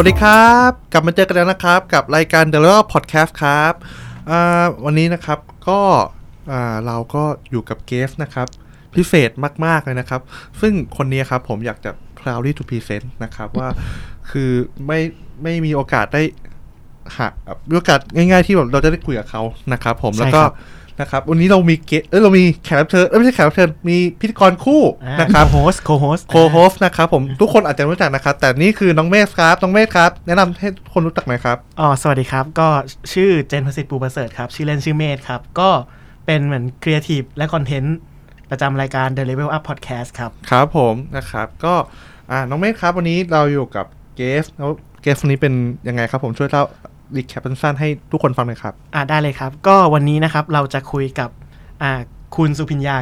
วัสดีครับ กลับมาเจอกันแล้วนะครับ กับรายการ The l e Podcast ครับวันนี้นะครับก็เราก็อยู่กับเกสนะครับพิเศษมาก ๆ เลยนะครับ ซึ่งคนนี้ครับผมอยากจะ proudly to present นะครับว่าคือไม่ไม่มีโอกาสได้หาโอกาสง่าย ๆ ที่แบบเราจะได้คุยกับเขานะครับผมแล้วก็ นะครับ วันนี้เรามีเกสเอ้ยเรามีแขกรับเชิญเอ้ยไม่ใช่แขกรับเชิญมีพิธีกรคู่นะครับ co-host co-host co-host นะครับผมทุกคนอาจจะไม่รู้จักนะครับ แต่นี่คือน้องเมธครับ น้องเมธครับ แนะนำให้คนรู้จักหน่อยครับอ๋อสวัสดีครับ ก็ชื่อเจนพสิทธิ์ปูประเสริฐครับ ชื่อเล่นชื่อเมธครับ ก็เป็นเหมือนครีเอทีฟและ content ประจำรายการ The Level Up Podcast ครับ ครับผมนะครับ ก็อ่าน้องเมธครับ วันนี้เราอยู่กับ guest แล้ว guest วันนี้เป็นยังไงครับผมช่วยเล่า recap สั้นๆให้ทุกคนฟังหน่อยครับ อ่าได้เลยครับ ก็วันนี้นะครับเราจะคุยกับอ่าคุณสุพิญญา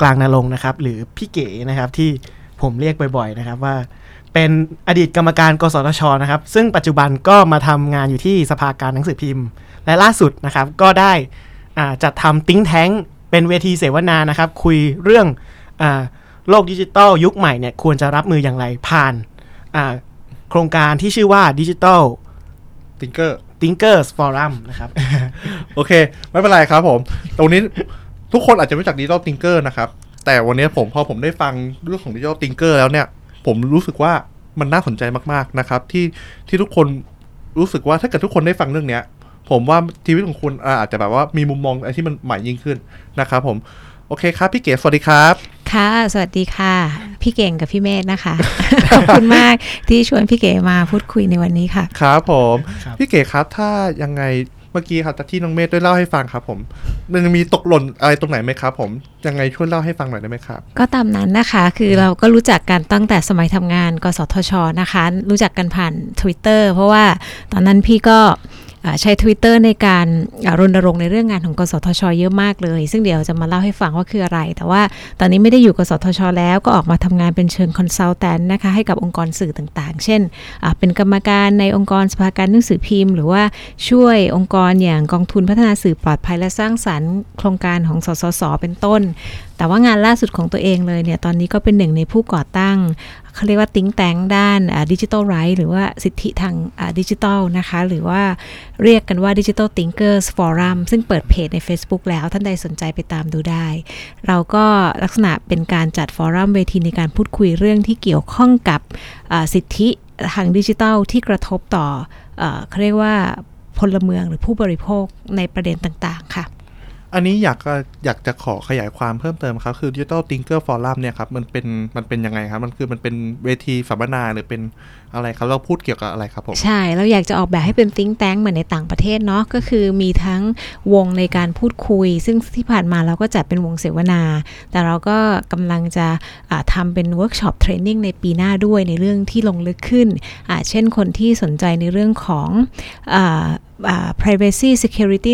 กลางนาลงนะครับ หรือพี่เก๋นะครับที่ผมเรียกบ่อยๆนะครับว่า เป็นอดีตกรรมการ กสทชนะครับ ซึ่งปัจจุบันก็มาทำงานอยู่ที่สภาการหนังสือพิมพ์ และล่าสุดนะครับ ก็ได้อ่าจัดทำติ้งแท้งเป็นเวทีเสวนานะครับ คุยเรื่องอาโลกดิจิทัลยุคใหม่เนี่ยควรจะรับมืออย่างไรผ่านโครงการที่ชื่อว่าดิจิทัล ติงเกอร์ Thinkers Forum นะครับ โอเค ไม่เป็นไรครับผม ตรงนี้ทุกคนอาจจะไม่รู้จักดิจิ t a ลติงเกอร์นะครับ แต่วันนี้ผมพอผมได้ฟังเรื่องของดิจิ t a ลติงเกอร์แล้วเนี่ย ผมรู้สึกว่ามันน่าสนใจมากๆนะครับ ที่ที่ทุกคนรู้สึกว่าถ้าเกิดทุกคนได้ฟังเรื่องเนี้ย ผมว่าชีวิตของคุณอ่าอาจจะแบบว่ามีมุมมองอะไรที่มันใหม่ยิ่งขึ้นนะครับผมโอเคครับ พี่เก๋สวัสดีครับ ค่ะ สวัสดีค่ะ พี่เก่งกับพี่เมธนะคะ ขอบคุณมากที่ชวนพี่เก๋มาพูดคุยในวันนี้ค่ะ ครับผมครับพี่เก๋ครับถ้ายังไงเมื่อกี้ครับที่น้องเมธได้เล่าให้ฟังครับผม มันมีตกหล่นอะไรตรงไหนไหมครับผม ยังไงช่วยเล่าให้ฟังหน่อยได้ไหมครับ ก็ตามนั้นนะคะ คือเราก็รู้จักกันตั้งแต่สมัยทำงาน กสทชนะคะ รู้จักกันผ่าน Twitter เพราะว่าตอนนั้นพี่ก็อ่า ใช้ Twitter ในการรณรงค์ในเรื่องงานของกสทช เยอะมากเลย ซึ่งเดี๋ยวจะมาเล่าให้ฟังว่าคืออะไร แต่ว่าตอนนี้ไม่ได้อยู่กสทช แล้วก็ออกมาทำงานเป็นเชิงคอนซัลแทนนะคะให้กับองค์กรสื่อต่างๆ เช่น เป็นกรรมการในองค์กรสภาการหนังสือพิมพ์ หรือว่าช่วยองค์กรอย่างกองทุนพัฒนาสื่อปลอดภัยและสร้างสรรค์โครงการของสสสเป็นต้น แต่ว่างานล่าสุดของตัวเองเลยเนี่ยตอนนี้ก็เป็นหนึ่งในผู้ก่อตั้ง เขาเรียกว่าติ้งแตงด้านดิจิทัลไรท์หรือว่าสิทธิทางดิจิทัลนะคะ หรือว่าเรียกกันว่า Digital Thinkers Forum ซึ่งเปิดเพจใน Facebook แล้วท่านใดสนใจไปตามดูได้ เราก็ลักษณะเป็นการจัดฟอรัมเวทีในการพูดคุยเรื่องที่เกี่ยวข้องกับสิทธิทางดิจิทัลที่กระทบต่ออเขาเรียกว่าพลเมืองหรือผู้บริโภคในประเด็นต่างๆ ค่ะ อันนี้อยากอยากจะขอขยายความเพิ่มเติมครับ คือ Digital Thinker Forum เนี่ยครับ มันเป็นมันเป็นยังไงครับ มันคือมันเป็นเวทีสัมมนาหรือเป็น อะไรครับ เราพูดเกี่ยวกับอะไรครับผม ใช่ เราอยากจะออกแบบให้เป็น think tank เหมือนในต่างประเทศเนาะก็คือมีทั้งวงในการพูดคุย ซึ่งที่ผ่านมาเราก็จัดเป็นวงเสวนา แต่เราก็กำลังจะอ่าทำเป็น workshop training ในปีหน้าด้วยในเรื่องที่ลงลึกขึ้น เช่นคนที่สนใจในเรื่องของอ privacy security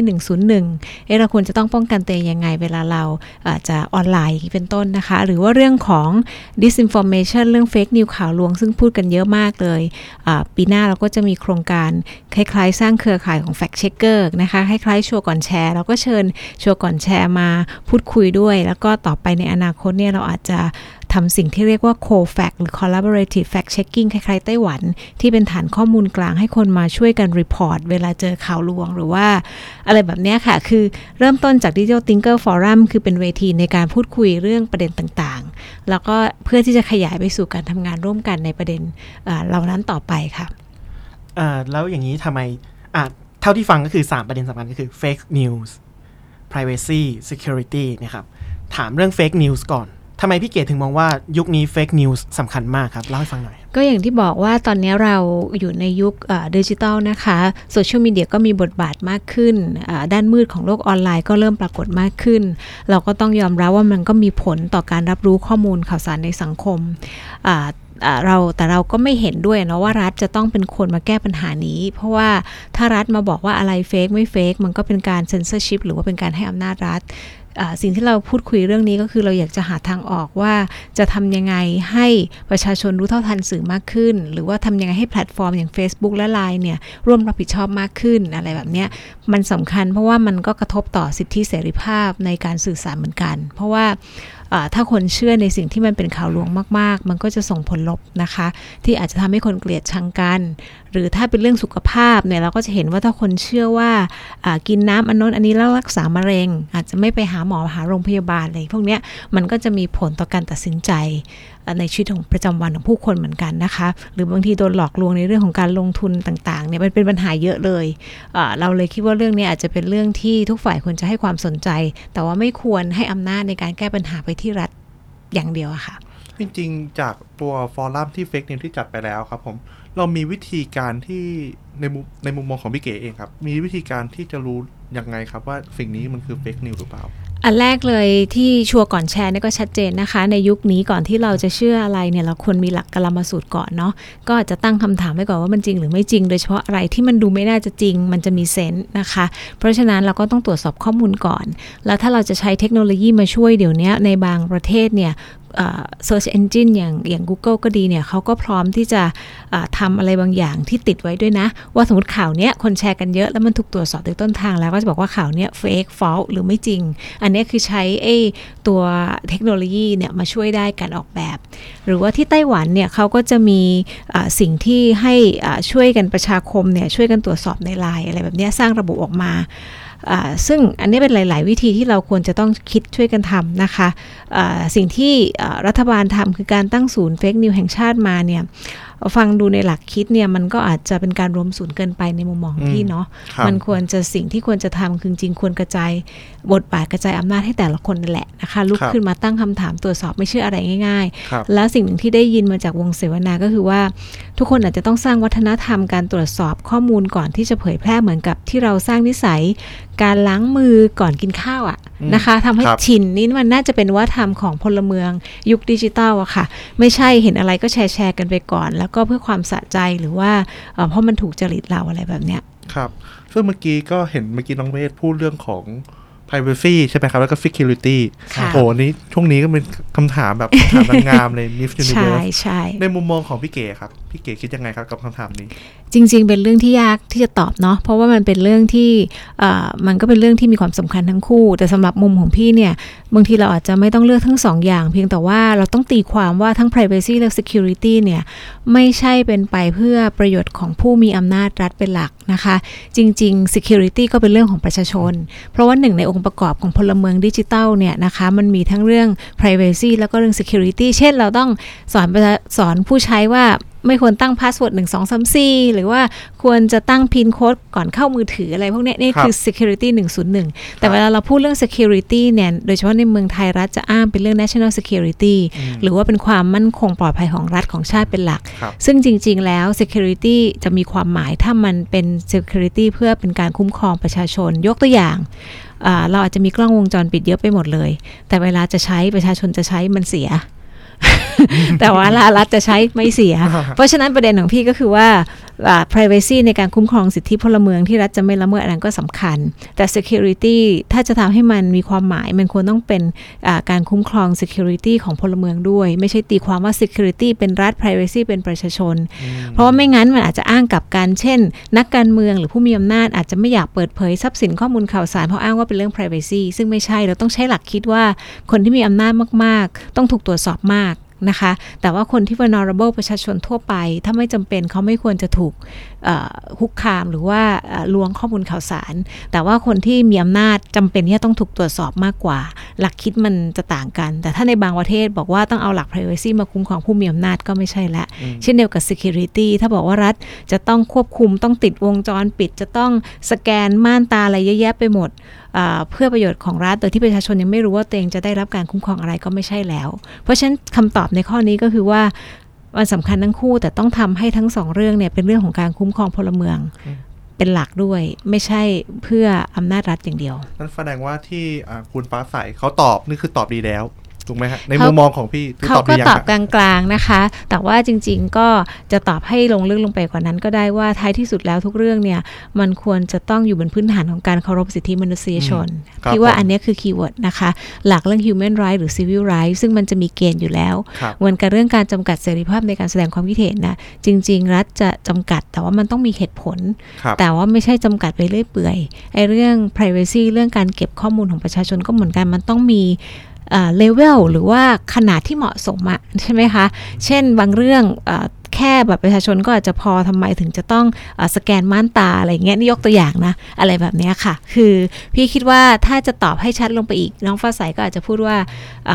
101เอ๊ะเราควรจะต้องป้องกันตัวเองยังไงเวลาเราอาจะออนไลน์เป็นต้นนะคะ หรือว่าเรื่องของ disinformation เรื่อง fake news ข่าวลวง ซึ่งพูดกันเยอะมากเลยปีหน้าเราก็จะมีโครงการคล้ายๆ สร้างเครือข่ายของ fact checker นะคะคล้ายๆชัวร์ก่อนแชร์เราก็เชิญชัวร์ก่อนแชร์มาพูดคุยด้วย แล้วก็ต่อไปในอนาคตเนี่ยเราอาจจะ ทำสิ่งที่เรียกว่า co-fact หรือ collaborative fact checking คล้ายๆไต้หวัน ที่เป็นฐานข้อมูลกลางให้คนมาช่วยกัน report เวลาเจอข่าวลวงหรือว่า อะไรแบบนี้ค่ะ คือเริ่มต้นจาก Digital Thinker Forum คือเป็นเวทีในการพูดคุยเรื่องประเด็นต่างๆ แล้วก็เพื่อที่จะขยายไปสู่การทำงานร่วมกันในประเด็นเอ่อเหล่านั้นต่อไปค่ะแล้วอย่างนี้ทำไมอ่าเท่าที่ฟังก็คือ 3 ประเด็นสำคัญก็คือ fake news privacy security นะครับถามเรื่อง fake news ก่อน ทำไมพี่เกดถึงมองว่ายุคนี้ fake news สำคัญมากครับ เล่าให้ฟังหน่อย ก็อย่างที่บอกว่าตอนนี้เราอยู่ในยุคดิจิทัลนะคะโซเชียลมีเดียก็มีบทบาทมากขึ้น ด้านมืดของโลกออนไลน์ก็เริ่มปรากฏมากขึ้น เราก็ต้องยอมรับว่ามันก็มีผลต่อการรับรู้ข้อมูลข่าวสารในสังคมเราแต่เราก็ไม่เห็นด้วยนะว่ารัฐจะต้องเป็นคนมาแก้ปัญหานี้ เพราะว่าถ้ารัฐมาบอกว่าอะไร fake ไม่ fake มันก็เป็นการเซนเซอร์ชิพหรือว่าเป็นการให้อำนาจรัฐ สิ่งที่เราพูดคุยเรื่องนี้ก็คือเราอยากจะหาทางออกว่าจะทำยังไงให้ประชาชนรู้เท่าทันสื่อมากขึ้น หรือว่าทำยังไงให้แพลตฟอร์มอย่าง Facebook และ Line เนี่ยร่วมรับผิดชอบมากขึ้นอะไรแบบเนี้ยมันสำคัญเพราะว่ามันก็กระทบต่อสิทธิเสรีภาพในการสื่อสารเหมือนกัน เพราะว่าอ่า ถ้าคนเชื่อในสิ่งที่มันเป็นข่าวลวงมาก ๆ มันก็จะส่งผลลบนะคะ ที่อาจจะทำให้คนเกลียดชังกัน หรือถ้าเป็นเรื่องสุขภาพเนี่ยเราก็จะเห็นว่าถ้าคนเชื่อว่ากินน้ำอันน้นอันนี้แล้วรักษามะเร็ง อาจจะไม่ไปหาหมอหาโรงพยาบาลอะไรพวกเนี้ยมันก็จะมีผลต่อการตัดสินใจ ในชีวิตของประจำวันของผู้คนเหมือนกันนะคะ หรือบางทีโดนหลอกลวงในเรื่องของการลงทุนต่างๆเนี่ยมันเป็นปัญหาเยอะเลยเราเลยคิดว่าเรื่องนี้อาจจะเป็นเรื่องที่ทุกฝ่ายควรจะให้ความสนใจ แต่ว่าไม่ควรให้อำนาจในการแก้ปัญหาไปที่รัฐอย่างเดียวอะค่ะ จริงๆ จากตัว forum ที่ fake news ที่จัดไปแล้วครับผม เรามีวิธีการที่ในมุมในมุมมองของพี่เก๋เองครับ มีวิธีการที่จะรู้ยังไงครับว่าสิ่งนี้มันคือ fake news หรือเปล่า อันแรกเลยที่ชัวร์ก่อนแชร์เนี่ยก็ชัดเจนนะคะ ในยุคนี้ก่อนที่เราจะเชื่ออะไรเนี่ยเราควรมีหลักกาลามสูตรก่อนเนาะก็อาจจะตั้งคำถามไว้ก่อนว่ามันจริงหรือไม่จริง โดยเฉพาะอะไรที่มันดูไม่น่าจะจริง มันจะมี sense นะคะ เพราะฉะนั้นเราก็ต้องตรวจสอบข้อมูลก่อน แล้วถ้าเราจะใช้เทคโนโลยีมาช่วยเดี๋ยวนี้ในบางประเทศเนี่ย search engine อย่างอย่าง Google ก็ดีเนี่ยเขาก็พร้อมที่จะทำอะไรบางอย่างที่ติดไว้ด้วยนะ ว่าสมมติข่าวเนี้ยคนแชร์กันเยอะแล้วมันถูกตรวจสอบโดยต้นทางแล้วก็จะบอกว่าข่าวเนี้ย fake false หรือไม่จริง อันนี้คือใช้ไอ้ตัวเทคโนโลยีเนี่ยมาช่วยได้การออกแบบ หรือว่าที่ไต้หวันเนี่ยเขาก็จะมีสิ่งที่ให้ช่วยกันประชาคมเนี่ยช่วยกันตรวจสอบในไลน์อะไรแบบนี้สร้างระบบออกมา ซึ่งอันนี้เป็นหลาย ๆ วิธีที่เราควรจะต้องคิดช่วยกันทำนะคะะสิ่งที่รัฐบาลทำคือการตั้งศูนย์เฟกนิวแห่งชาติมาเนี่ย ฟังดูในหลักคิดเนี่ยมันก็อาจจะเป็นการรวมศูนย์เกินไปในมุมมองของพี่เนาะครับมันควรจะสิ่งที่ควรจะทำคือจริงๆควรกระจายบทบาทกระจายอำนาจให้แต่ละคนนั่นแหละนะคะลุกครับขึ้นมาตั้งคำถามตรวจสอบไม่เชื่ออะไรง่ายๆครับแล้วสิ่งหนึ่งที่ได้ยินมาจากวงเสวนาก็คือว่า ทุกคนอาจจะต้องสร้างวัฒนธรรมการตรวจสอบข้อมูลก่อนที่จะเผยแพร่เหมือนกับที่เราสร้างนิสัย การล้างมือก่อนกินข้าวอะอืมนะคะทำให้ครับชินนี่มันน่าจะเป็นวัฒนธรรมของพลเมืองยุคดิจิตอลอะค่ะ ไม่ใช่เห็นอะไรก็แชร์แชร์กันไปก่อน แล้วก็เพื่อความสะใจหรือว่าเพราะมันถูกจริตเราอะไรแบบเนี้ยครับ ซึ่งเมื่อกี้ก็เห็นเมื่อกี้น้องเวทพูดเรื่องของ privacy ใช่ไหมครับ แล้วก็ security ค่ะโอ้โหอันนี้ช่วงนี้ก็เป็นคำถามแบบคำถามนางงามเลย Miss ใช่ Universe ใช่ในมุมมองของพี่เก๋ครับ พี่เก๋คิดยังไงครับกับคำถามนี้ จริง ๆ เป็นเรื่องที่ยากที่จะตอบเนาะเพราะว่ามันเป็นเรื่องที่เอ่อมันก็เป็นเรื่องที่มีความสำคัญทั้งคู่ แต่สำหรับมุมของพี่เนี่ยบางทีเราอาจจะไม่ต้องเลือกทั้งสองอย่าง เพียงแต่ว่าเราต้องตีความว่าทั้ง privacy และ security เนี่ยไม่ใช่เป็นไปเพื่อประโยชน์ของผู้มีอำนาจรัฐเป็นหลักนะคะ จริง ๆ security ก็เป็นเรื่องของประชาชน เพราะว่าหนึ่งในองค์ประกอบของพลเมืองดิจิทัลเนี่ยนะคะมันมีทั้งเรื่อง privacy แล้วก็เรื่อง security เช่นเราต้องสอนสอนผู้ใช้ว่า ไม่ควรตั้ง password หนึ่งสองสามสี่หรือว่าควรจะตั้ง PIN code ก่อนเข้ามือถืออะไรพวกเนี้ยนี่คือ security 101 แต่เวลาเราพูดเรื่อง security เนี่ย โดยเฉพาะในเมืองไทยรัฐจะอ้างเป็นเรื่อง national security หรือว่าเป็นความมั่นคงปลอดภัยของรัฐของชาติเป็นหลักครับซึ่งจริง ๆ แล้ว security จะมีความหมายถ้ามันเป็น security เพื่อเป็นการคุ้มครองประชาชน ยกตัวอย่างอ่าเราอาจจะมีกล้องวงจรปิดเยอะไปหมดเลย แต่เวลาจะใช้ประชาชนจะใช้มันเสีย แต่ว่ารัฐจะใช้ไม่เสีย เพราะฉะนั้นประเด็นของพี่ก็คือว่าอ่า privacy ในการคุ้มครองสิทธิพลเมืองที่รัฐจะไม่ละเมิดอันนั้นก็สำคัญ แต่ security ถ้าจะทำให้มันมีความหมาย มันควรต้องเป็นอ่าการคุ้มครอง security ของพลเมืองด้วย ไม่ใช่ตีความว่า security เป็นรัฐ privacy เป็นประชาชน เพราะว่าไม่งั้นมันอาจจะอ้างกลับกันเช่น นักการเมืองหรือผู้มีอำนาจอาจจะไม่อยากเปิดเผยทรัพย์สินข้อมูลข่าวสารเพราะอ้างว่าเป็นเรื่อง privacy ซึ่งไม่ใช่เราต้องใช้หลักคิดว่าคนที่มีอำนาจมาก ๆ ต้องถูกตรวจสอบมาก นะคะ แต่ว่าคนที่ vulnerable ประชาชนทั่วไป ถ้าไม่จำเป็นเขาไม่ควรจะถูก คุกคามหรือว่าเอ่อลวงข้อมูลข่าวสาร แต่ว่าคนที่มีอำนาจจำเป็นที่จะต้องถูกตรวจสอบมากกว่า หลักคิดมันจะต่างกัน แต่ถ้าในบางประเทศบอกว่าต้องเอาหลัก privacy มาคุ้มครองผู้มีอำนาจก็ไม่ใช่ละ เช่นเดียวกับ security ถ้าบอกว่ารัฐจะต้องควบคุมต้องติดวงจรปิด จะต้องสแกนม่านตาอะไรเยอะแยะไปหมดอ่าเพื่อประโยชน์ของรัฐโดยที่ประชาชนยังไม่รู้ว่าตัวเองจะได้รับการคุ้มครองอะไรก็ไม่ใช่แล้ว เพราะฉะนั้นคำตอบในข้อนี้ก็คือว่า มันสำคัญทั้งคู่แต่ต้องทำให้ทั้งสองเรื่องเนี่ยเป็นเรื่องของการคุ้มครองพลเมืองเป็นหลักด้วยไม่ใช่เพื่ออำนาจรัฐอย่างเดียว นั่นแสดงว่าที่อ่าคุณฟ้าใสเขาตอบนี่คือตอบดีแล้ว ถูกไหมฮะในเขามุมมองของพี่คือเขาตอบก็ดียังตอบฮะกลางๆนะคะ แต่ว่าจริง ๆ ก็จะตอบให้ลงลึกลงไปกว่านั้นก็ได้ว่าท้ายที่สุดแล้วทุกเรื่องเนี่ย มันควรจะต้องอยู่บนพื้นฐานของการเคารพสิทธิมนุษยชนครับพี่ว่าผมอันเนี้ยคือคีย์เวิร์ดนะคะ หลักเรื่อง human right หรือ civil right ซึ่งมันจะมีเกณฑ์อยู่แล้วครับเหมือนกับเรื่องการจำกัดเสรีภาพในการแสดงความคิดเห็นนะจริง ๆ รัฐจะจำกัดแต่ว่ามันต้องมีเหตุผลครับแต่ว่าไม่ใช่จำกัดไปเรื่อยเปื่อยไอ้เรื่อง privacy เรื่องการเก็บข้อมูลของประชาชนก็เหมือนกันมันต้องมี เลเวลหรือว่าขนาดที่เหมาะสมอะใช่ไหมคะ เช่นบางเรื่องแค่แบบประชาชนก็อาจจะพอทำไมถึงจะต้องอสแกนม่านตาอะไรเงี้ยนี่ยกตัวอย่างนะ อะไรแบบเนี้ยค่ะ คือพี่คิดว่าถ้าจะตอบให้ชัดลงไปอีก น้องฟ้าใสก็อาจจะพูดว่า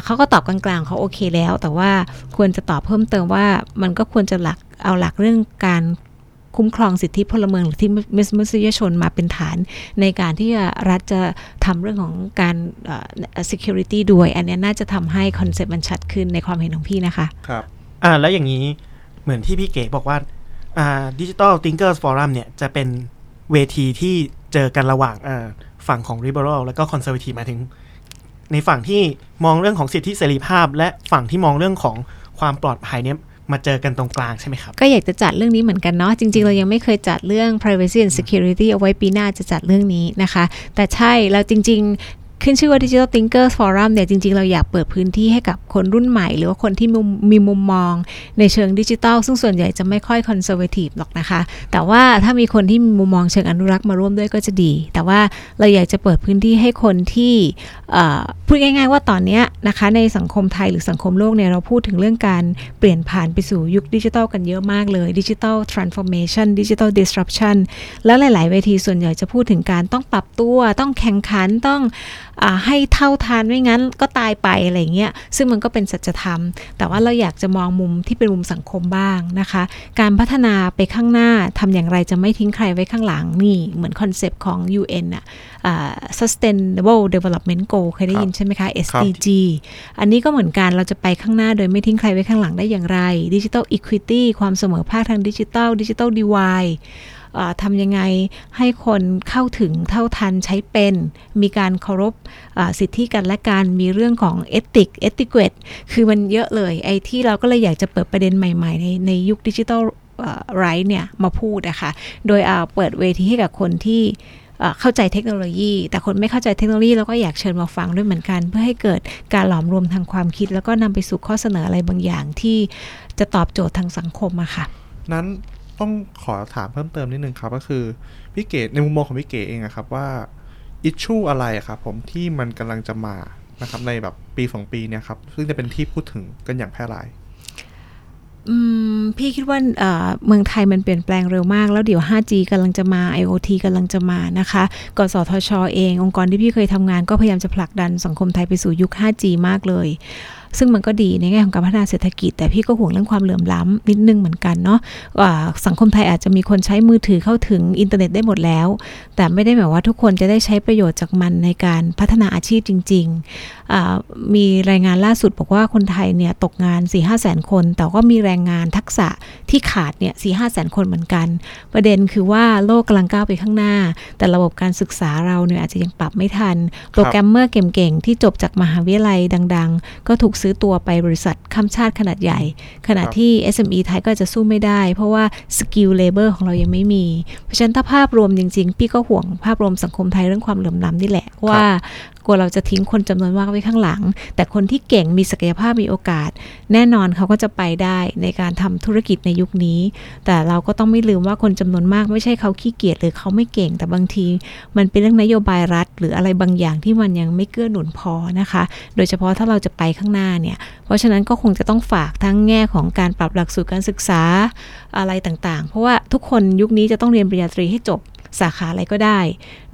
เขาก็ตอบกลางๆเขาโอเคแล้ว แต่ว่าควรจะตอบเพิ่มเติมว่ามันก็ควรจะหลักเอาหลักเรื่องการ คุ้มครองสิทธิพลเมืองหรือที่มนุษยชนมาเป็นฐาน ในการที่รัฐจะทำเรื่องของการ security ด้วย อันนี้น่าจะทำให้ concept มันชัดขึ้นในความเห็นของพี่นะคะ ครับ อ่าแล้วอย่างนี้เหมือนที่พี่เก๋บอกว่าอ่าดิจิ t a ล Thinkers Forum เนี่ยจะเป็นเวทีที่เจอกันระหว่างอ่าฝั่งของ Liberal แล้วก็ Conservative มาถึง ในฝั่งที่มองเรื่องของสิทธิเสรีภาพ และฝั่งที่มองเรื่องของความปลอดภัยเนี่ย มาเจอกันตรงกลางใช่ไหมครับ ก็อยากจะจัดเรื่องนี้เหมือนกันเนาะจริง ๆ เรายังไม่เคยจัดเรื่อง privacy and security เอาไว้ปีหน้าจะจัดเรื่องนี้นะคะ แต่ใช่แล้วจริง ๆ ขึ้นชื่อว่า Digital Thinkers Forum เนี่ยจริง ๆ เราอยากเปิดพื้นที่ให้กับคนรุ่นใหม่ หรือว่าคนที่มีมุมมองในเชิงดิจิทัล ซึ่งส่วนใหญ่จะไม่ค่อย conservative หรอกนะคะ แต่ว่าถ้ามีคนที่มีมุมมองเชิงอนุรักษ์มาร่วมด้วยก็จะดี แต่ว่าเราอยากจะเปิดพื้นที่ให้คนที่พูดง่าย ๆ ว่าตอนนี้นะคะในสังคมไทยหรือสังคมโลกเนี่ยเราพูดถึงเรื่องการเปลี่ยนผ่านไปสู่ยุคดิจิทัลกันเยอะมากเลย digital transformation digital disruptionแล้วหลาย ๆ เวทีส่วนใหญ่จะพูดถึงการต้องปรับตัวต้องแข่งขันต้อง ให้เท่าทันไม่งั้นก็ตายไปอะไรเงี้ยซึ่งมันก็เป็นสัจธรรม แต่ว่าเราอยากจะมองมุมที่เป็นมุมสังคมบ้างนะคะ การพัฒนาไปข้างหน้าทำอย่างไรจะไม่ทิ้งใครไว้ข้างหลังนี่เหมือน concept ของ UN อะอ่า Sustainable Development Goal เคยได้ยินใช่ไหมคะ SDG อันนี้ก็เหมือนกันเราจะไปข้างหน้าโดยไม่ทิ้งใครไว้ข้างหลังได้อย่างไรดิจิทัลอีควิตี้ความเสมอภาคทางดิจิทัลดิจิทัลดีวาย ทำยังไงให้คนเข้าถึงเท่าทันใช้เป็น มีการเคารพสิทธิกันและการมีเรื่องของเอติกเอติเกตคือมันเยอะเลยไอ้ที่เราก็เลยอยากจะเปิดประเด็นใหม่ๆ ในในยุคดิจิทัลไรเนี่ยมาพูดนะคะโดยเอาเปิดเวทีให้กับคนที่เอ่อเข้าใจเทคโนโลยี แต่คนไม่เข้าใจเทคโนโลยีเราก็อยากเชิญมาฟังด้วยเหมือนกัน เพื่อให้เกิดการหลอมรวมทางความคิด แล้วก็นำไปสู่ข้อเสนออะไรบางอย่างที่จะตอบโจทย์ทางสังคมอะค่ะ นั้น ต้องขอถามเพิ่มเติมนิดนึงครับ ก็คือพี่เก๋ในมุมมองของพี่เก๋เองอะครับว่าอิชชูอะไรครับผมที่มันกำลังจะมานะครับในแบบปีสองปีเนี่ยครับ ซึ่งจะเป็นที่พูดถึงกันอย่างแพร่หลายพี่คิดว่าเอ่อเมืองไทยมันเปลี่ยนแปลงเร็วมาก แล้วเดี๋ยว 5G กำลังจะมา IoT กำลังจะมานะคะกสทชเอง องค์กรที่พี่เคยทำงานก็พยายามจะผลักดันสังคมไทยไปสู่ยุค 5G มากเลย ซึ่งมันก็ดีในแง่ของการพัฒนาเศรษฐกิจ แต่พี่ก็ห่วงเรื่องความเหลื่อมล้ำนิดนึงเหมือนกันเนาะสังคมไทยอาจจะมีคนใช้มือถือเข้าถึงอินเทอร์เน็ตได้หมดแล้ว แต่ไม่ได้หมายว่าทุกคนจะได้ใช้ประโยชน์จากมันในการพัฒนาอาชีพจริงๆ มีรายงานล่าสุดบอกว่าคนไทยเนี่ยตกงาน4 5แสนคน แต่ก็มีแรงงานทักษะที่ขาดเนี่ย4 5แสนคนเหมือนกัน ประเด็นคือว่าโลกกำลังก้าวไปข้างหน้า แต่ระบบการศึกษาเราเนี่ยอาจจะยังปรับไม่ทัน โปรแกรมเมอร์เก่งๆที่จบจากมหาวิทยาลัยดัง ๆ ก็ถูกซื้อตัวไปบริษัทข้ามชาติขนาดใหญ่ ขณะครับที่ SME ไทยก็จะสู้ไม่ได้ เพราะว่า skilled labor ของเรายังไม่มี เพราะฉะนั้นถ้าภาพรวมจริง ๆ พี่ก็ห่วงภาพรวมสังคมไทยเรื่องความเหลื่อมล้ำนี่แหละว่า กลัวเราจะทิ้งคนจำนวนมากไว้ข้างหลัง แต่คนที่เก่งมีศักยภาพมีโอกาส แน่นอนเขาก็จะไปได้ในการทำธุรกิจในยุคนี้ แต่เราก็ต้องไม่ลืมว่าคนจำนวนมากไม่ใช่เขาขี้เกียจหรือเขาไม่เก่งแต่บางที มันเป็นเรื่องนโยบายรัฐ หรืออะไรบางอย่างที่มันยังไม่เกื้อหนุนพอนะคะ โดยเฉพาะถ้าเราจะไปข้างหน้าเนี่ยเพราะฉะนั้นก็คงจะต้องฝากทั้งแง่ของการปรับหลักสูตรการศึกษาอะไรต่างๆ เพราะว่าทุกคนยุคนี้จะต้องเรียนปริญญาตรีให้จบ สาขาอะไรก็ได้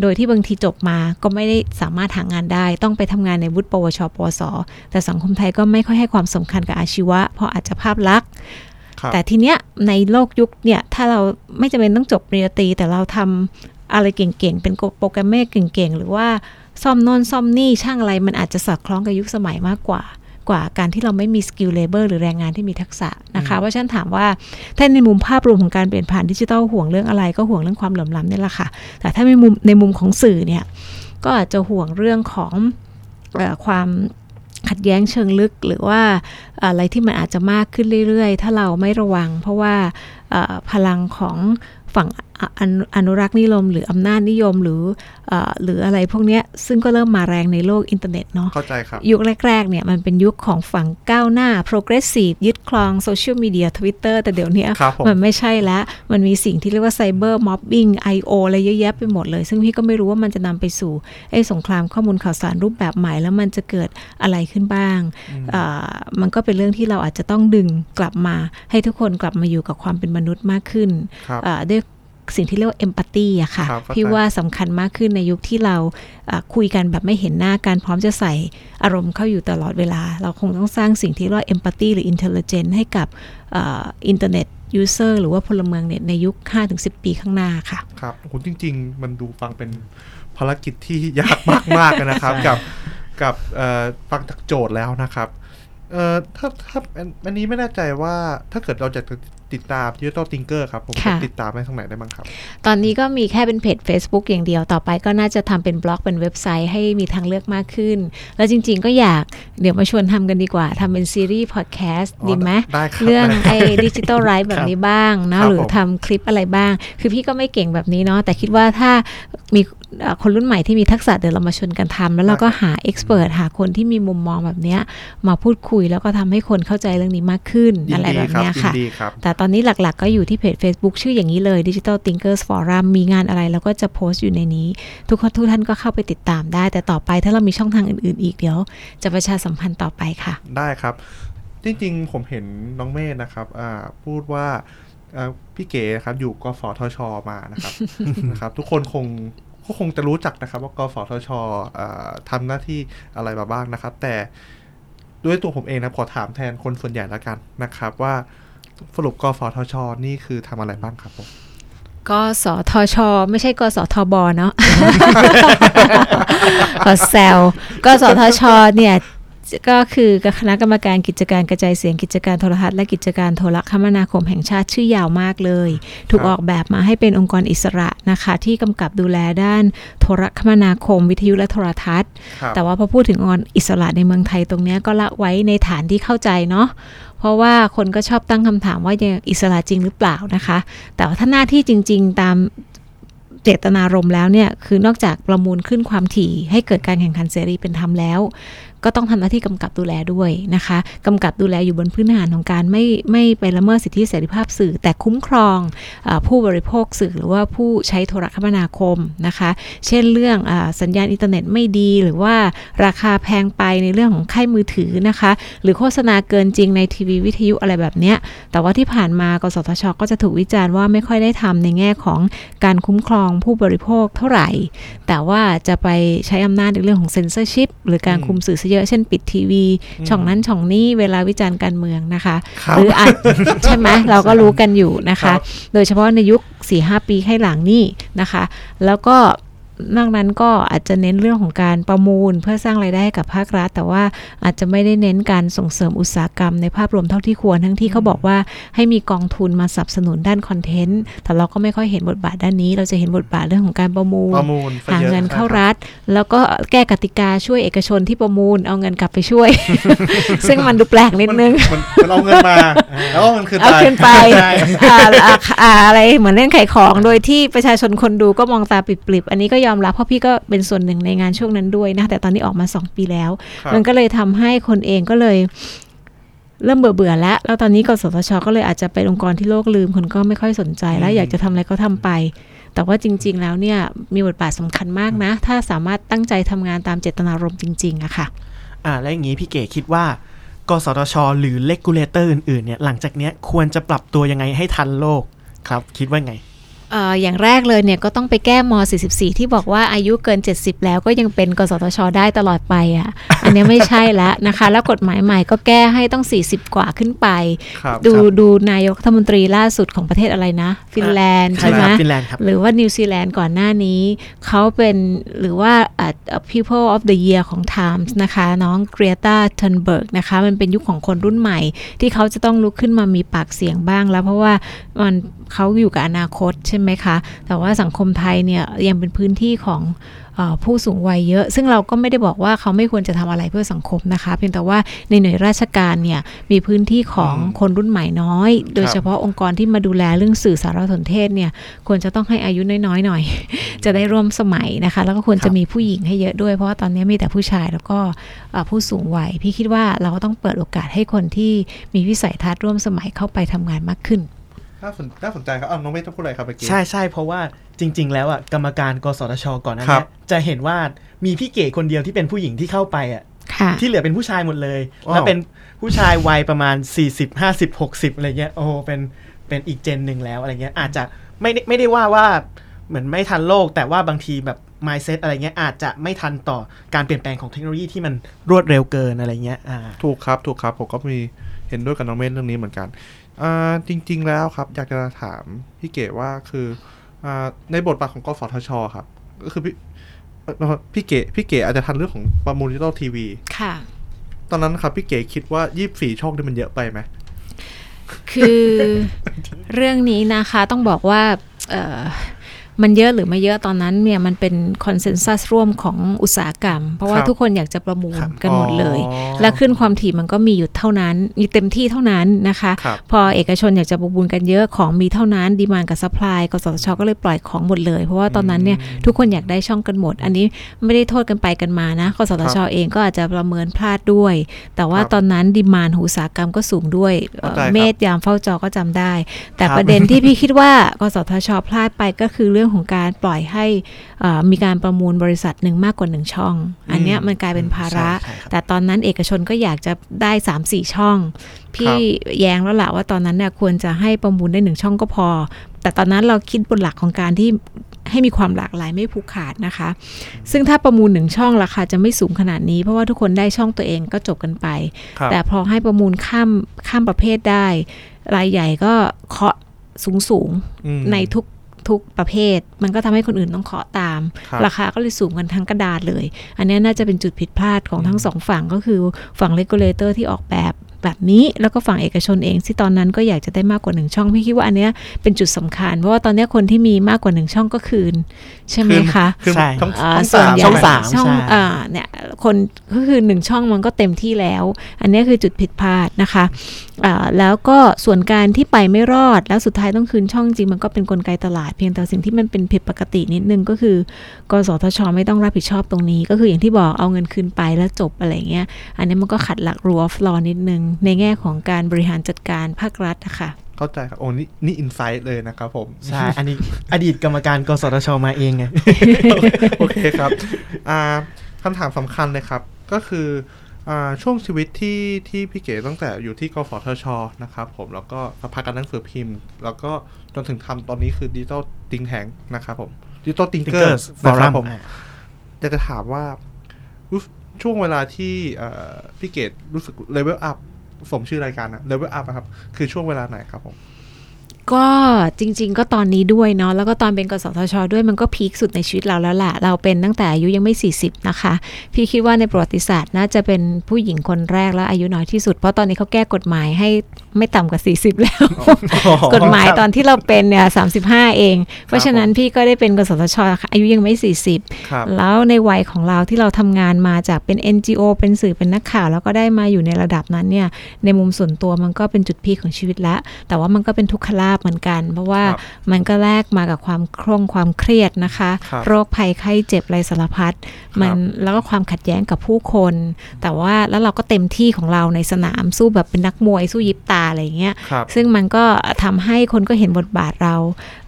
โดยที่บางทีจบมาก็ไม่ได้สามารถหางานได้ ต้องไปทำงานในวุฒิปวช ปวส แต่สังคมไทยก็ไม่ค่อยให้ความสำคัญกับอาชีวะ เพราะอาจจะภาพลักษณ์ครับแต่ทีเนี้ยในโลกยุคเนี่ยถ้าเราไม่จำเป็นต้องจบปริญญาตรีแต่เราทำอะไรเก่งๆ เป็นโปรแกรมเมอร์เก่งๆ หรือว่าซ่อมโน่นซ่อมนี่ช่างอะไรมันอาจจะสอดคล้องกับยุคสมัยมากกว่า กว่าการที่เราไม่มี skilled labor หรือแรงงานที่มีทักษะนะคะเพราะฉะนั้นถามว่าถ้าในมุมภาพรวมของการเปลี่ยนผ่านดิจิทัลห่วงเรื่องอะไรก็ห่วงเรื่องความเหลื่อมล้ำนี่แหละค่ะ แต่ถ้าในมุมในมุมของสื่อเนี่ยก็อาจจะห่วงเรื่องของเออความขัดแย้งเชิงลึกหรือว่าอะไรที่มันอาจจะมากขึ้นเรื่อยๆ ถ้าเราไม่ระวัง เพราะว่าเอ่อพลังของฝั่ง ออนุอนุรักษ์นิยม หรืออำนาจนิยมหรือเออหรืออะไรพวกเนี้ยซึ่งก็เริ่มมาแรงในโลกอินเทอร์เน็ตเนาะเข้าใจครับ ยุคแรกๆเนี่ยมันเป็นยุคของฝั่งก้าวหน้า progressive ยึดครองโซเชียลมีเดียทวิตเตอร์แต่เดี๋ยวเนี้ยครับผมมันไม่ใช่แล้ว มันมีสิ่งที่เรียกว่า cyber mobbing I.O. อะไรเยอะแยะไปหมดเลย ซึ่งพี่ก็ไม่รู้ว่ามันจะนำไปสู่ไอ้สงครามข้อมูลข่าวสารรูปแบบใหม่ แล้วมันจะเกิดอะไรขึ้นบ้างอ่ามันก็เป็นเรื่องที่เราอาจจะต้องดึงกลับมาให้ทุกคนกลับมาอยู่กับความเป็นมนุษย์มากขึ้นครับอ่าด้วย สิ่งที่เรียกว่าเอมพัตตีอะค่ะครับเข้าใจพี่ว่าสำคัญมากขึ้นในยุคที่เราอ่าคุยกันแบบไม่เห็นหน้ากันพร้อมจะใส่อารมณ์เข้าอยู่ตลอดเวลา เราคงต้องสร้างสิ่งที่เรียกว่าเอมพัตตีหรืออินเทลเจนให้กับinternet user หรือว่าพลเมืองเนี่ยในยุค 5-10 ปีข้างหน้าค่ะ ครับโหจริง ๆ มันดูฟังเป็นภารกิจที่ยากมากๆเลยนะครับ กับกับเอ่อฟังจากโจทย์แล้วนะครับเอ่อถ้าถ้าอันอันนี้ไม่แน่ใจว่าถ้าเกิดเราจะ ติดตาม Digital Thinkers ครับผมค่ะติดตามได้ทางไหนได้บ้างครับ ตอนนี้ก็มีแค่เป็นเพจ Facebook อย่างเดียวต่อไปก็น่าจะทำเป็นบล็อกเป็นเว็บไซต์ให้มีทางเลือกมากขึ้น แล้วจริง ๆ ก็อยากเดี๋ยวมาชวนทำกันดีกว่าทำเป็นซีรีส์พอดแคสต์อ๋อดีไหมได้ครับเรื่องไอ้ดิจิ t a ลไรท์แบบนี้บ้างเนาะครับหรือผมทำคลิปอะไรบ้าง คือพี่ก็ไม่เก่งแบบนี้เนาะแต่คิดว่าถ้ามีเอ่อ คนรุ่นใหม่ที่มีทักษะเดี๋ยวเรามาชวนกันทำแล้วเราก็หาเอ็กซ์เพรสหาคนที่มีมุมมองแบบเนี้ยมาพูดคุยแล้วก็ทำให้คนเข้าใจเรื่องนี้มากขึ้นยิอะไรดีแบบครับเนี้ยยินค่ะดีครับแต่ตอนนี้หลักๆ ก็อยู่ที่เพจ Facebook ชื่ออย่างนี้เลย Digital Thinkers Forum มีงานอะไรแล้วก็จะโพสต์อยู่ในนี้ ทุกคนทุกท่านก็เข้าไปติดตามได้ แต่ต่อไปถ้าเรามีช่องทางอื่น ๆ อีกเดี๋ยว จะประชาสัมพันธ์ต่อไปค่ะ ได้ครับจริงๆผมเห็นน้องเมธนะครับอ่าพูดว่าอ่าพี่เก๋นะครับอยู่กฟทชมานะครับนะครับ ทุกคนคง ก็คงจะรู้จักนะครับว่ากฟทชอ่าทำหน้าที่อะไรมาบ้างนะครับ แต่ด้วยตัวผมเองนะขอถามแทนคนส่วนใหญ่แล้วกันนะครับ ว่าสรุปกฟทช นี่คือทำอะไรบ้างครับผมก็สทช ไม่ใช่กสทบเนาะขอแซวก็สทช เนี่ย ก็คือคณะกรรมการกิจการกระจายเสียงกิจการโทรทัศน์และกิจการโทรคมนาคมแห่งชาติชื่อยาวมากเลย ถูกครับออกแบบมาให้เป็นองค์กรอิสระนะคะ ที่กำกับดูแลด้านโทรคมนาคม วิทยุและโทรทัศน์ครับแต่ว่าพอพูดถึงองค์กรอิสระในเมืองไทยตรงเนี้ยก็ละไว้ในฐานที่เข้าใจเนาะเพราะว่าคนก็ชอบตั้งคำถามว่ายังอิสระจริงหรือเปล่านะคะ แต่ว่าถ้าหน้าที่จริง ๆ ตามเจตนารมณ์แล้วเนี่ย คือนอกจากประมูลขึ้นความถี่ให้เกิดการแข่งขันเสรีเป็นธรรมแล้ว ก็ต้องทำหน้าที่กำกับดูแลด้วยนะคะกำกับดูแลอยู่บนพื้นฐานของการไม่ไม่ไปละเมิดสิทธิเสรีภาพสื่อ แต่คุ้มครองอาผู้บริโภคสื่อหรือว่าผู้ใช้โทรคมนาคมนะคะ เช่นเรื่องอาสัญญาณอินเทอร์เน็ตไม่ดี หรือว่าราคาแพงไปในเรื่องของค่ายมือถือนะคะ หรือโฆษณาเกินจริงในทีวีวิทยุอะไรแบบเนี้ยแต่ว่าที่ผ่านมากสทช ก็จะถูกวิจารณ์ว่าไม่ค่อยได้ทำในแง่ของการคุ้มครองผู้บริโภคเท่าไหร่ แต่ว่าจะไปใช้อำนาจในเรื่องของเซนเซอร์ชิพหรือการอืมคุมสื่อซะเยอะเช่นปิดทีวี ช่องนั้นช่องนี้เวลาวิจารณ์การเมืองนะคะครับหรืออาจใช่ไหมเราก็รู้กันอยู่นะครัคะบโดยเฉพาะในยุค4-5ปีให้หลังนี่นะคะ แล้วก็ นอกนั้นก็อาจจะเน้นเรื่องของการประมูลเพื่อสร้างรายได้ให้กับภาครัฐ แต่ว่าอาจจะไม่ได้เน้นการส่งเสริมอุตสาหกรรมในภาพรวมเท่าที่ควรทั้งที่เขาบอกว่าให้มีกองทุนมาสนับสนุนด้านคอนเทนต์แต่เราก็ไม่ค่อยเห็นบทบาทด้านนี้ เราจะเห็นบทบาทเรื่องของการประมูลประมูลซะหาอะเงินเข้าใช่คบรัฐ แล้วก็แก้กติกาช่วยเอกชนที่ประมูลเอาเงินกลับไปช่วย ซึ่งมันดูแปลกนิดนึงมันมันเอาเงินมาแล้วเอาเงินคืนเอาขึ้นไปใช่อ่าอ่าอ่าอะไรเหมือนเล่นไข่ของโดยที่ประชาชนคนดูก็มองตาปริบๆอันนี้ก็ยอมรับเพราะพี่ก็เป็นส่วนหนึ่งในงานช่วงนั้นด้วยนะแต่ตอนนี้ออกมา 2 ปีแล้วครับมันก็เลยทำให้คนเองก็เลยเริ่มเบื่อเบื่อๆแล้ว แล้วตอนนี้กสทช ก็เลยอาจจะเป็นองค์กรที่โลกลืม คนก็ไม่ค่อยสนใจแล้วอืมอยากจะทำอะไรก็ทำไป แต่ว่าจริง ๆ แล้วเนี่ยมีบทบาทสำคัญมากนะ ถ้าสามารถตั้งใจทำงานตามเจตนารมณ์จริงๆอะค่ะ อ่า แล้วอย่างนี้พี่เก๋คิดว่ากสทช หรือ regulator อื่นๆเนี่ยหลังจากเนี้ยควรจะปรับตัวยังไงให้ทันโลกครับ คิดว่าไงเอ่ออย่างแรกเลยเนี่ยก็ต้องไปแก้ม 44 ที่บอกว่าอายุเกิน 70 แล้วก็ยังเป็นกสทช ได้ตลอดไปอะ อันเนี้ยไม่ใช่แล้วนะคะ แล้วกฎหมายใหม่ก็แก้ให้ต้อง 40 กว่าขึ้นไปครับดูครับดูนายกรัฐมนตรีล่าสุดของประเทศอะไรนะ ฟินแลนด์ใช่ใช่ไหครับฟินแลนด์ครับหรือว่านิวซีแลนด์ก่อนหน้านี้ เขาเป็นหรือว่าอ่า people of the year ของ Times นะคะ น้องเกรียตาเทนเบิร์กนะคะ มันเป็นยุคของคนรุ่นใหม่ ที่เขาจะต้องลุกขึ้นมามีปากเสียงบ้างแล้วเพราะว่ามันเขาอยู่กับอนาคตใช่ไหมไหมคะ แต่ว่าสังคมไทยเนี่ยยังเป็นพื้นที่ของเออผู้สูงวัยเยอะ ซึ่งเราก็ไม่ได้บอกว่าเขาไม่ควรจะทำอะไรเพื่อสังคมนะคะ เพียงแต่ว่าในหน่วยราชการเนี่ยมีพื้นที่ของอืมคนรุ่นใหม่น้อย โดยครับเฉพาะองค์กรที่มาดูแลเรื่องสื่อสารสนเทศเนี่ยควรจะต้องให้อายุน้อยๆหน่อย จะได้ร่วมสมัยนะคะ แล้วก็ควรครัจะบมีผู้หญิงให้เยอะด้วย เพราะว่าตอนนี้มีแต่ผู้ชายแล้วก็เอ่อผู้สูงวัย พี่คิดว่าเราก็ต้องเปิดโอกาสให้คนที่มีวิสัยทัศน์ร่วมสมัยเข้าไปทำงานมากขึ้น น่าสนน่าสนใจครับอ้าวน้องเมฆต้องพูดอะไรครับเมื่อกี้ ใช่ใช่เพราะว่าจริง ๆ แล้วอะกรรมการกสทชก่อนหนั้านครัเนี้บยจะเห็นว่ามีพี่เก๋คนเดียวที่เป็นผู้หญิงที่เข้าไปอะ ค่ะ ที่เหลือเป็นผู้ชายหมดเลย ว้าว แล้วเป็นผู้ชายวัยประมาณ 40 50 60 อะไรเงี้ย โอ้โหเป็น เป็นอีก gen หนึ่งแล้วอะไรเงี้ย อาจจะไม่ได้ไม่ได้ว่าว่าเหมือนไม่ทันโลก แต่ว่าบางทีแบบ mindset อะไรเงี้ย อาจจะไม่ทันต่อการเปลี่ยนแปลงของเทคโนโลยีที่มันรวดเร็วเกินอะไรเงี้ย อ่า ถูกครับ ถูกครับ ผมก็มีเห็นด้วยกับน้องเมธเรื่องนี้เหมือนกัน อ่าจริง ๆ แล้วครับ อยากจะถามพี่เก๋ว่าคืออ่าในบทบาทของกสทช ครับ ก็คือพี่เอ่อพี่เก๋พี่เก๋อาจจะทันเรื่องของประมูลดิจิตอลทีวีค่ะ ตอนนั้นครับพี่เก๋คิดว่า24ช่องนี่มันเยอะไปไหมคือเรื่องนี้นะคะต้องบอกว่าเอ่อ มันเยอะหรือไม่เยอะตอนนั้นเนี่ยมันเป็น consensus ร่วมของอุตสาหกรรม เพราะว่าครับทุกคนอยากจะประมูลครับกันหมดเลยอ๋อและคลื่นความถี่มันก็มีอยู่เท่านั้นมีเต็มที่เท่านั้นนะคะครับพอเอกชนอยากจะประมูลกันเยอะของมีเท่านั้น demand กับ supply กสทชก็เลยปล่อยของหมดเลย เพราะว่าตอนนั้นเนี่ยทุกคนอยากได้ช่องกันหมด อันนี้ไม่ได้โทษกันไปกันมานะกสทชเองก็อาจจะประเมินพลาดด้วย แต่ว่าครับตอนนั้นดีมานอุตสาหกรรมก็สูงด้วยเอ่อเข้าใจครับเมธยามเฝ้าจอก็จำได้ แต่ครับประเด็นที่พี่คิดว่ากสทชพลาดไปก็คือเรื่องของการปล่อยให้เอ่อมีการประมูลบริษัทหนึ่งมากกว่าหนึ่งช่อง อันเนี้ยมันกลายเป็นภาระใช่ใช่ครับแต่ตอนนั้นเอกชนก็อยากจะได้สามสี่ช่อง พี่แย้งแล้วล่ะว่าตอนนั้นเนี่ยควรจะให้ประมูลได้หนึ่งช่องก็พอ แต่ตอนนั้นเราคิดบนหลักของการที่ให้มีความหลากหลายไม่ผูกขาดนะคะ ซึ่งถ้าประมูลหนึ่งช่องราคาจะไม่สูงขนาดนี้ เพราะว่าทุกคนได้ช่องตัวเองก็จบกันไปครับแต่พอให้ประมูลข้ามข้ามประเภทได้ รายใหญ่ก็เคาะสูงสูงๆอืมในทุก ทุกประเภท มันก็ทำให้คนอื่นต้องเคาะตามครับราคาก็เลยสูงกันทั้งกระดานเลย อันนี้น่าจะเป็นจุดผิดพลาดของทั้งสองฝั่งก็คือฝั่ง regulator ที่ออกแบบ แบบนี้แล้วก็ฝั่งเอกชนเองที่ตอนนั้นก็อยากจะได้มากกว่าหนึ่งช่องพี่คิดว่าอันเนี้ยเป็นจุดสำคัญ เพราะว่าตอนเนี้ยคนที่มีมากกว่าหนึ่งช่องก็คืน ใช่ไหมคะคือใช่ทั้งอ่าทั้งส่วนสามใหญ่ช่องสามช่องใช่อ่าเนี่ยคนก็คือหนึ่งช่องมันก็เต็มที่แล้ว อันนี้คือจุดผิดพลาดนะคะอ่าแล้วก็ส่วนการที่ไปไม่รอด แล้วสุดท้ายต้องคืนช่องจริงมันก็เป็นกลไกตลาดเพียงแต่สิ่งที่มันเป็นผิดปกตินิดนึงก็คือกสทช ไม่ต้องรับผิดชอบตรงนี้ ก็คืออย่างที่บอกเอาเงินคืนไปแล้วจบอะไรเงี้ย อันนี้มันก็ขัดหลัก rule of law นิดนึงในแง่ของการบริหารจัดการภาครัฐนะคะเข้าใจครับโอ้นี่นี่ insight เลยนะครับผม ใช่ อันนี้อดีตกรรมการกสทชมาเองไง โอเคครับอ่าคำถามสำคัญเลยครับ ก็คืออ่าช่วงชีวิตที่ที่พี่เก๋ตั้งแต่อยู่ที่กสทชนะครับผมแล้วก็สภาการหนังสือพิมพ์ แล้วก็จนถึงทำตอนนี้คือดิจิตอลติงแ n งนะครับผมดิจิตอลติงเกอร์ Thinkers นะครับ Forum ผมอยากจะถามว่ารู้สึกช่วงเวลาที่เอ่อพี่เก๋รู้สึกเลเวลอัพ สมชื่อรายการนะเลเวลอัพครับ คือช่วงเวลาไหนครับผม ก็จริง ๆ ก็ตอนนี้ด้วยเนาะแล้วก็ตอนเป็นกสทช ด้วยมันก็พีคสุดในชีวิตเราแล้วล่ะเราเป็นตั้งแต่อายุยังไม่ 40 นะคะ พี่คิดว่าในประวัติศาสตร์น่าจะเป็นผู้หญิงคนแรกและอายุน้อยที่สุด เพราะตอนนี้เขาแก้กฎหมายให้ไม่ต่ำกว่า 40 แล้ว กฎหมายตอนที่เราเป็นเนี่ย35เอง เพราะฉะนั้นพี่ก็ได้เป็นกสทช อายุยังไม่ 40ครับแล้วในวัยของเราที่เราทำงานมาจากเป็น NGO เป็นสื่อเป็นนักข่าว แล้วก็ได้มาอยู่ในระดับนั้นเนี่ยในมุมส่วนตัวมันก็เป็นจุดพีคของชีวิตละแต่ว่ามันก็เป็นทุกขลาบเหมือนกัน เพราะว่าครับมันก็แลกมากับความโคร่งความเครียดนะคะครับโรคภัยไข้เจ็บไรสารพัดมันแล้วก็ความขัดแย้งกับผู้คน แต่ว่าแล้วเราก็เต็มที่ของเราในสนามสู้แบบเป็นนักมวยสู้ยิบตาอะไรอย่างเงี้ยครับซึ่งมันก็ทำให้คนก็เห็นบทบาทเรา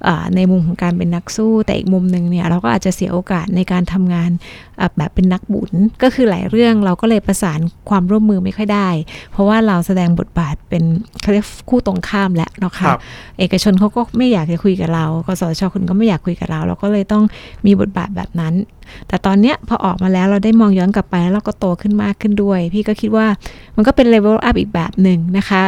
เอ่อในมุมของการเป็นนักสู้ แต่อีกมุมหนึ่งเนี่ยเราก็อาจจะเสียโอกาสในการทำงานเอ่อแบบเป็นนักบุญก็คือหลายเรื่องเราก็เลยประสานความร่วมมือไม่ค่อยได้ เพราะว่าเราแสดงบทบาทเป็นเขาเรียกคู่ตรงข้ามแล้วเนาะครัค่ะบเอกชนเขาก็ไม่อยากจะคุยกับเรากสชคุณก็ไม่อยากคุยกับเรา เราก็เลยต้องมีบทบาทแบบนั้น แต่ตอนเนี้ยพอออกมาแล้วเราได้มองย้อนกลับไปแล้วเราก็โตขึ้นมากขึ้นด้วย พี่ก็คิดว่ามันก็เป็น level up อีกแบบหนึ่งนะคะ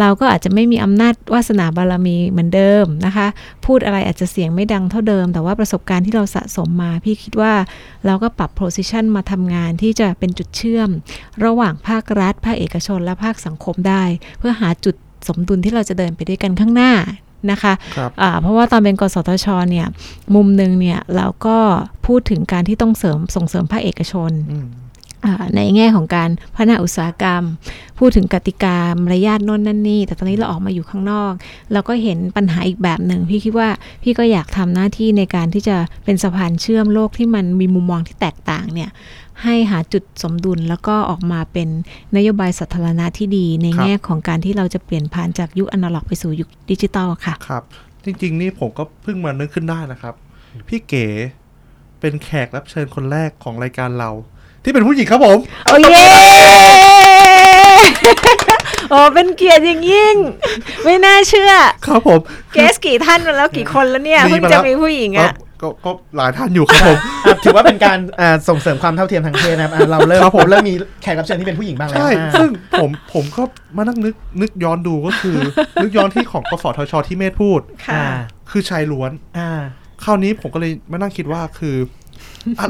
เราก็อาจจะไม่มีอำนาจวาสนาบารมีเหมือนเดิมนะคะ พูดอะไรอาจจะเสียงไม่ดังเท่าเดิม แต่ว่าประสบการณ์ที่เราสะสมมา พี่คิดว่าเราก็ปรับ position มาทำงานที่จะเป็นจุดเชื่อม ระหว่างภาครัฐ ภาคเอกชนและภาคสังคมได้ เพื่อหาจุด สมดุลที่เราจะเดินไปด้วยกันข้างหน้านะคะครับอ่าเพราะว่าตอนเป็นกสทชเนี่ยมุมหนึ่งเนี่ยเราก็พูดถึงการที่ต้องเสริมส่งเสริมภาคเอกชนอืมอ่าในแง่ของการพัฒนาอุตสาหกรรม พูดถึงกติกามารยาทโน่นนั่นนี่ แต่ตอนนี้เราออกมาอยู่ข้างนอก เราก็เห็นปัญหาอีกแบบหนึ่งพี่คิดว่าพี่ก็อยากทำหน้าที่ในการที่จะเป็นสะพานเชื่อมโลกที่มันมีมุมมองที่แตกต่างเนี่ย ให้หาจุดสมดุลแล้วก็ออกมาเป็นนโยบายสาธารณะที่ดีในครับแง่ของการที่เราจะเปลี่ยนผ่านจากยุคอนาล็อกไปสู่ยุคดิจิตอลค่ะ ครับ จริง ๆ นี่ผมก็เพิ่งมานึกขึ้นได้นะครับ พี่เก๋เป็นแขกรับเชิญคนแรกของรายการเรา ที่เป็นผู้หญิงครับผม โอ้เย้โอ้เป็นเกียรติอย่างยิ่ง ไม่น่าเชื่อ ครับผม เกสกี่ท่านมาแล้วกี่คนแล้วเนี่ยมีเพิ่งมาจะแล้วมีผู้หญิงก็อะก็ก็หลายท่านอยู่ครับผม อะถือว่าเป็นการอ่าส่งเสริมความเท่าเทียมทางเพศนะครับอะเราเริ่มครับผม เริ่มมีแขกรับเชิญที่เป็นผู้หญิงบ้างแล้วใช่ อ่าซึ่งผมผมก็มานั่งนึกนึกย้อนดูก็คือ นึกย้อนที่ของกสทชที่เมธพูด ค่ะ อ่าคือชายล้วน อ่า คราวนี้ผมก็เลยมานั่งคิดว่าคืออะ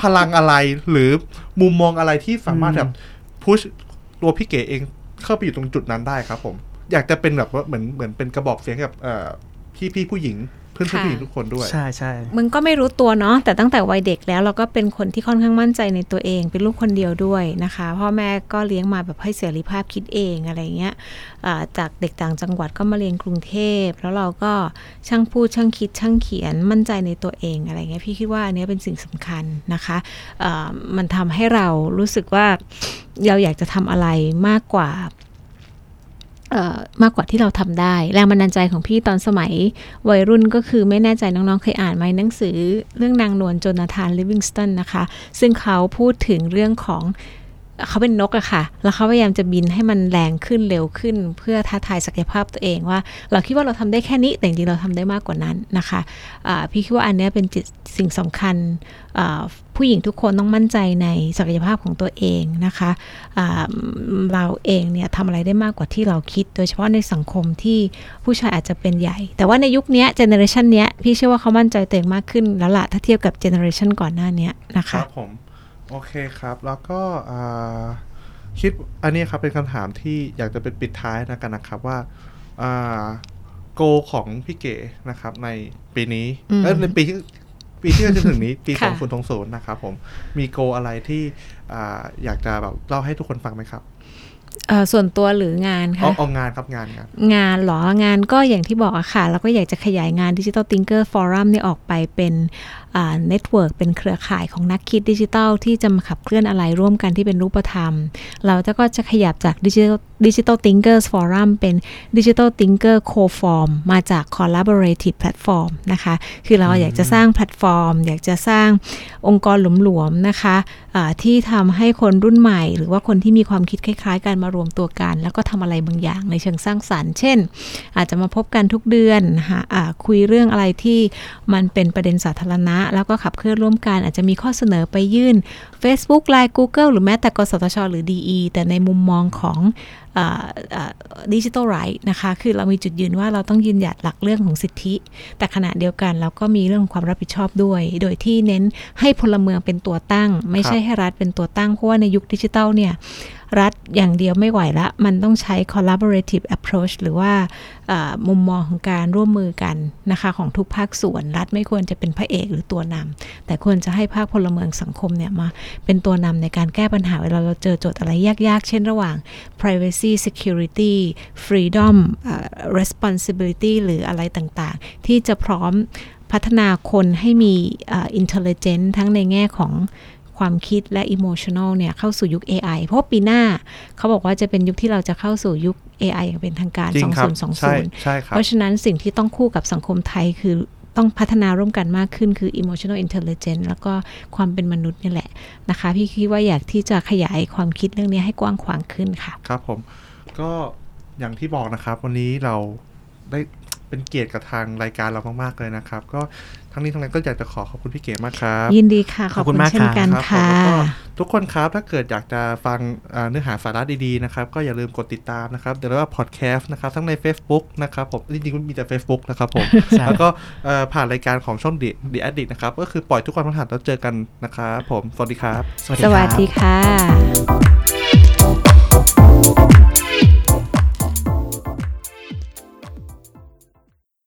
พลังอะไรหรือมุมมองอะไรที่สามารถอืม แบบพุชตัวพี่เก๋เองเข้าไปอยู่ตรงจุดนั้นได้ครับผม อยากจะเป็นแบบว่าเหมือนเหมือนเป็นกระบอกเสียงให้กับเอ่อพี่พี่ผู้หญิงเพื่อนเพื่อนค่ะผู้หญิงทุกคนด้วย ใช่ใช่มึงก็ไม่รู้ตัวเนาะแต่ตั้งแต่วัยเด็กแล้วเราก็เป็นคนที่ค่อนข้างมั่นใจในตัวเอง เป็นลูกคนเดียวด้วยนะคะ พ่อแม่ก็เลี้ยงมาแบบให้เสรีภาพคิดเองอะไรเงี้ยอ่าจากเด็กต่างจังหวัดก็มาเรียนกรุงเทพ แล้วเราก็ช่างพูดช่างคิดช่างเขียนมั่นใจในตัวเองอะไรเงี้ยพี่คิดว่าอันเนี้ยเป็นสิ่งสำคัญนะคะอ่ามันทำให้เรารู้สึกว่าเราอยากจะทำอะไรมากกว่าเอ่อ มากกว่าที่เราทำได้ แรงบันดาลใจของพี่ตอนสมัยวัยรุ่นก็คือไม่แน่ใจน้องๆ เคยอ่านไหมหนังสือเรื่องนางนวลโจนาธานลิวิงสตันนะคะ ซึ่งเขาพูดถึงเรื่องของ เขาเป็นนกอะค่ะ แล้วเขาพยายามจะบินให้มันแรงขึ้นเร็วขึ้น เพื่อท้าทายศักยภาพตัวเองว่า เราคิดว่าเราทำได้แค่นี้ แต่จริงเราทำได้มากกว่านั้นนะคะอ่าพี่คิดว่าอันนี้เป็นจิตสิ่งสำคัญ ผู้หญิงทุกคนต้องมั่นใจในศักยภาพของตัวเองนะคะอ่าเราเองเนี่ยทำอะไรได้มากกว่าที่เราคิด โดยเฉพาะในสังคมที่ผู้ชายอาจจะเป็นใหญ่ แต่ว่าในยุคนี้เจเนอเรชันนี้พี่เชื่อว่าเขามั่นใจตัวเองมากขึ้นแล้วล่ะถ้าเทียบกับเจเนอเรชันก่อนหน้านี้นะคคะรับผม โอเคครับ แล้วก็อ่าคิดอันนี้ครับเป็นคำถามที่อยากจะเป็นปิดท้ายนะกันนะครับว่าอ่าโกของพี่เก๋นะครับ ในปีนี้อืมเอ้ยในปีที่ปีที่จะถึงนี้ปีค่ะ2020นะครับผมมีโกอะไรที่อ่าอยากจะแบบเล่าให้ทุกคนฟังไหมครับเอ่อส่วนตัวหรืองานเอาคะเอางานครับงานงานงานเหรองานก็อย่างที่บอกอะค่ะเราก็อยากจะขยายงาน Digital Thinker Forum เนี่ยออกไปเป็นnetwork เป็นเครือข่ายของนักคิดดิจิทัลที่จะมาขับเคลื่อนอะไรร่วมกันที่เป็นรูปธรรม เราจะก็จะขยับจาก Digital Digital Thinkers Forum เป็น Digital Thinker Co-form มาจาก Collaborative Platform นะคะ คือเราอยากจะสร้างแพลตฟอร์ม อยากจะสร้างองค์กรหลวมๆนะคะอ่าที่ทำให้คนรุ่นใหม่ หรือว่าคนที่มีความคิดคล้ายๆ กันมารวมตัวกัน แล้วก็ทำอะไรบางอย่างในเชิงสร้างสรรค์ เช่น อาจจะมาพบกันทุกเดือนหาอ่าคุยเรื่องอะไรที่มันเป็นประเด็นสาธารณะแล้วก็ขับเคลื่อนร่วมกัน อาจจะมีข้อเสนอไปยื่น Facebook Line Google หรือแม้แต่กสทช หรือ DE แต่ในมุมมองของดิจิทัลไรท์นะคะ คือเรามีจุดยืนว่าเราต้องยืนหยัดหลักเรื่องของสิทธิ แต่ขณะเดียวกันเราก็มีเรื่องของความรับผิดชอบด้วย โดยที่เน้นให้พลเมืองเป็นตัวตั้ง ไม่ใช่ให้รัฐเป็นตัวตั้ง เพราะว่าในยุคดิจิทัลเนี่ยรัฐอย่างเดียวไม่ไหวละ มันต้องใช้ collaborative approach หรือว่าอ่ามุมมองของการร่วมมือกันนะคะของทุกภาคส่วน รัฐไม่ควรจะเป็นพระเอกหรือตัวนำแต่ควรจะให้ภาคพลเมืองสังคมเนี่ยมาเป็นตัวนำในการแก้ปัญหาเวลาเราเจอโจทย์อะไรยากๆ เช่นระหว่าง privacy security freedom อ่า responsibility หรืออะไรต่างๆ ที่จะพร้อมพัฒนาคนให้มีอ่า intelligent ทั้งในแง่ของความคิดและ emotional เนี่ย เข้าสู่ยุค AI เพราะว่าปีหน้าเขาบอกว่าจะเป็นยุคที่เราจะเข้าสู่ยุค AI อย่างเป็นทางการจริงครับใช่2020ใช่ครับเพราะฉะนั้นสิ่งที่ต้องคู่กับสังคมไทยคือ ต้องพัฒนาร่วมกันมากขึ้นคือ emotional intelligence แล้วก็ความเป็นมนุษย์นี่แหละนะคะ พี่คิดว่าอยากที่จะขยายความคิดเรื่องนี้ให้กว้างขวางขึ้นค่ะ ครับผมก็อย่างที่บอกนะครับ วันนี้เราได้เป็นเกียรติกับทางรายการเรามาก ๆ เลยนะครับ ก็ ทั้งนี้ทั้งนั้นก็อยากจะขอขอบคุณพี่เก๋มากครับ ยินดีค่ะขขออบบคุคุณณมากเช่นกันครับค่ะผมแล้วก็ทุกคนครับถ้าเกิดอยากจะฟังอ่าเนื้อหาสาระดีๆนะครับก็อย่าลืมกดติดตามนะครับเดี๋ยวเรียกว่าพอดแคสต์นะครับทั้งใน Facebook นะครับผมจริงๆมันมีแต่ Facebook นะครับผมใช่แล้วก็เอ่อผ่านรายการของช่อง The The Addict นะครับก็คือปล่อยทุกวันพฤหัสแล้วเจอกันนะครับผมสวัสดีครับ สวัสดีค่ะ